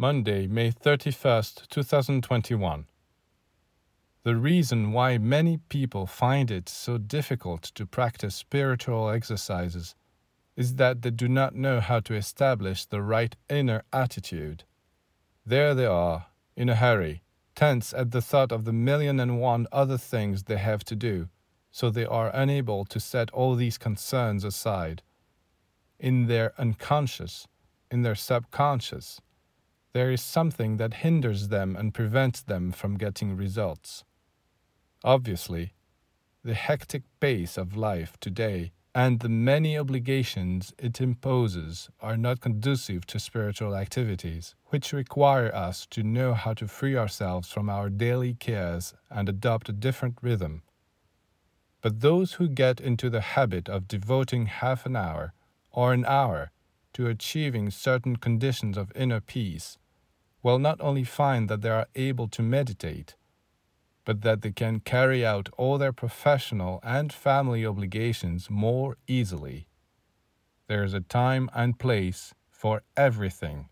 Monday, May 31st, 2021. The reason why many people find it so difficult to practice spiritual exercises is that they do not know how to establish the right inner attitude. There they are, in a hurry, tense at the thought of the million and one other things they have to do, so they are unable to set all these concerns aside. In their unconscious, in their subconscious, there is something that hinders them and prevents them from getting results. Obviously, the hectic pace of life today and the many obligations it imposes are not conducive to spiritual activities, which require us to know how to free ourselves from our daily cares and adopt a different rhythm. But those who get into the habit of devoting half an hour or an hour to achieving certain conditions of inner peace will not only find that they are able to meditate, but that they can carry out all their professional and family obligations more easily. There is a time and place for everything.